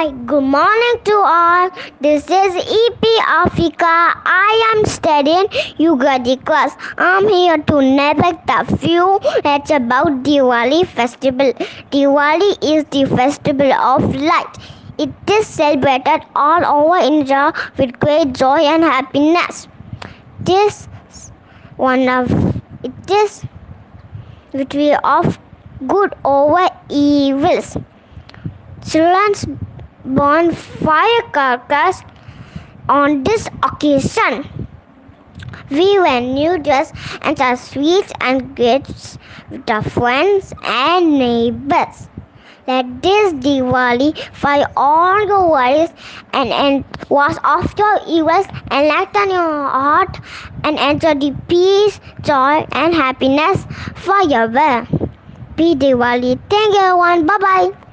Hi, good morning to all. This is EP Alfika. I am studying UKG class. I'm here to narrate the few facts about Diwali festival. Diwali is the festival of light. It is celebrated all over India with great joy and happiness. This one of it is victory of good over evils. Children burn firecrackers on this occasion. We wear new dress and share sweets and gifts with our friends and neighbors. Let this Diwali fight all your worries and, and wash off your evils and lighten your heart and enjoy the peace, joy and happiness forever. Be Diwali. Thank you everyone. Bye bye.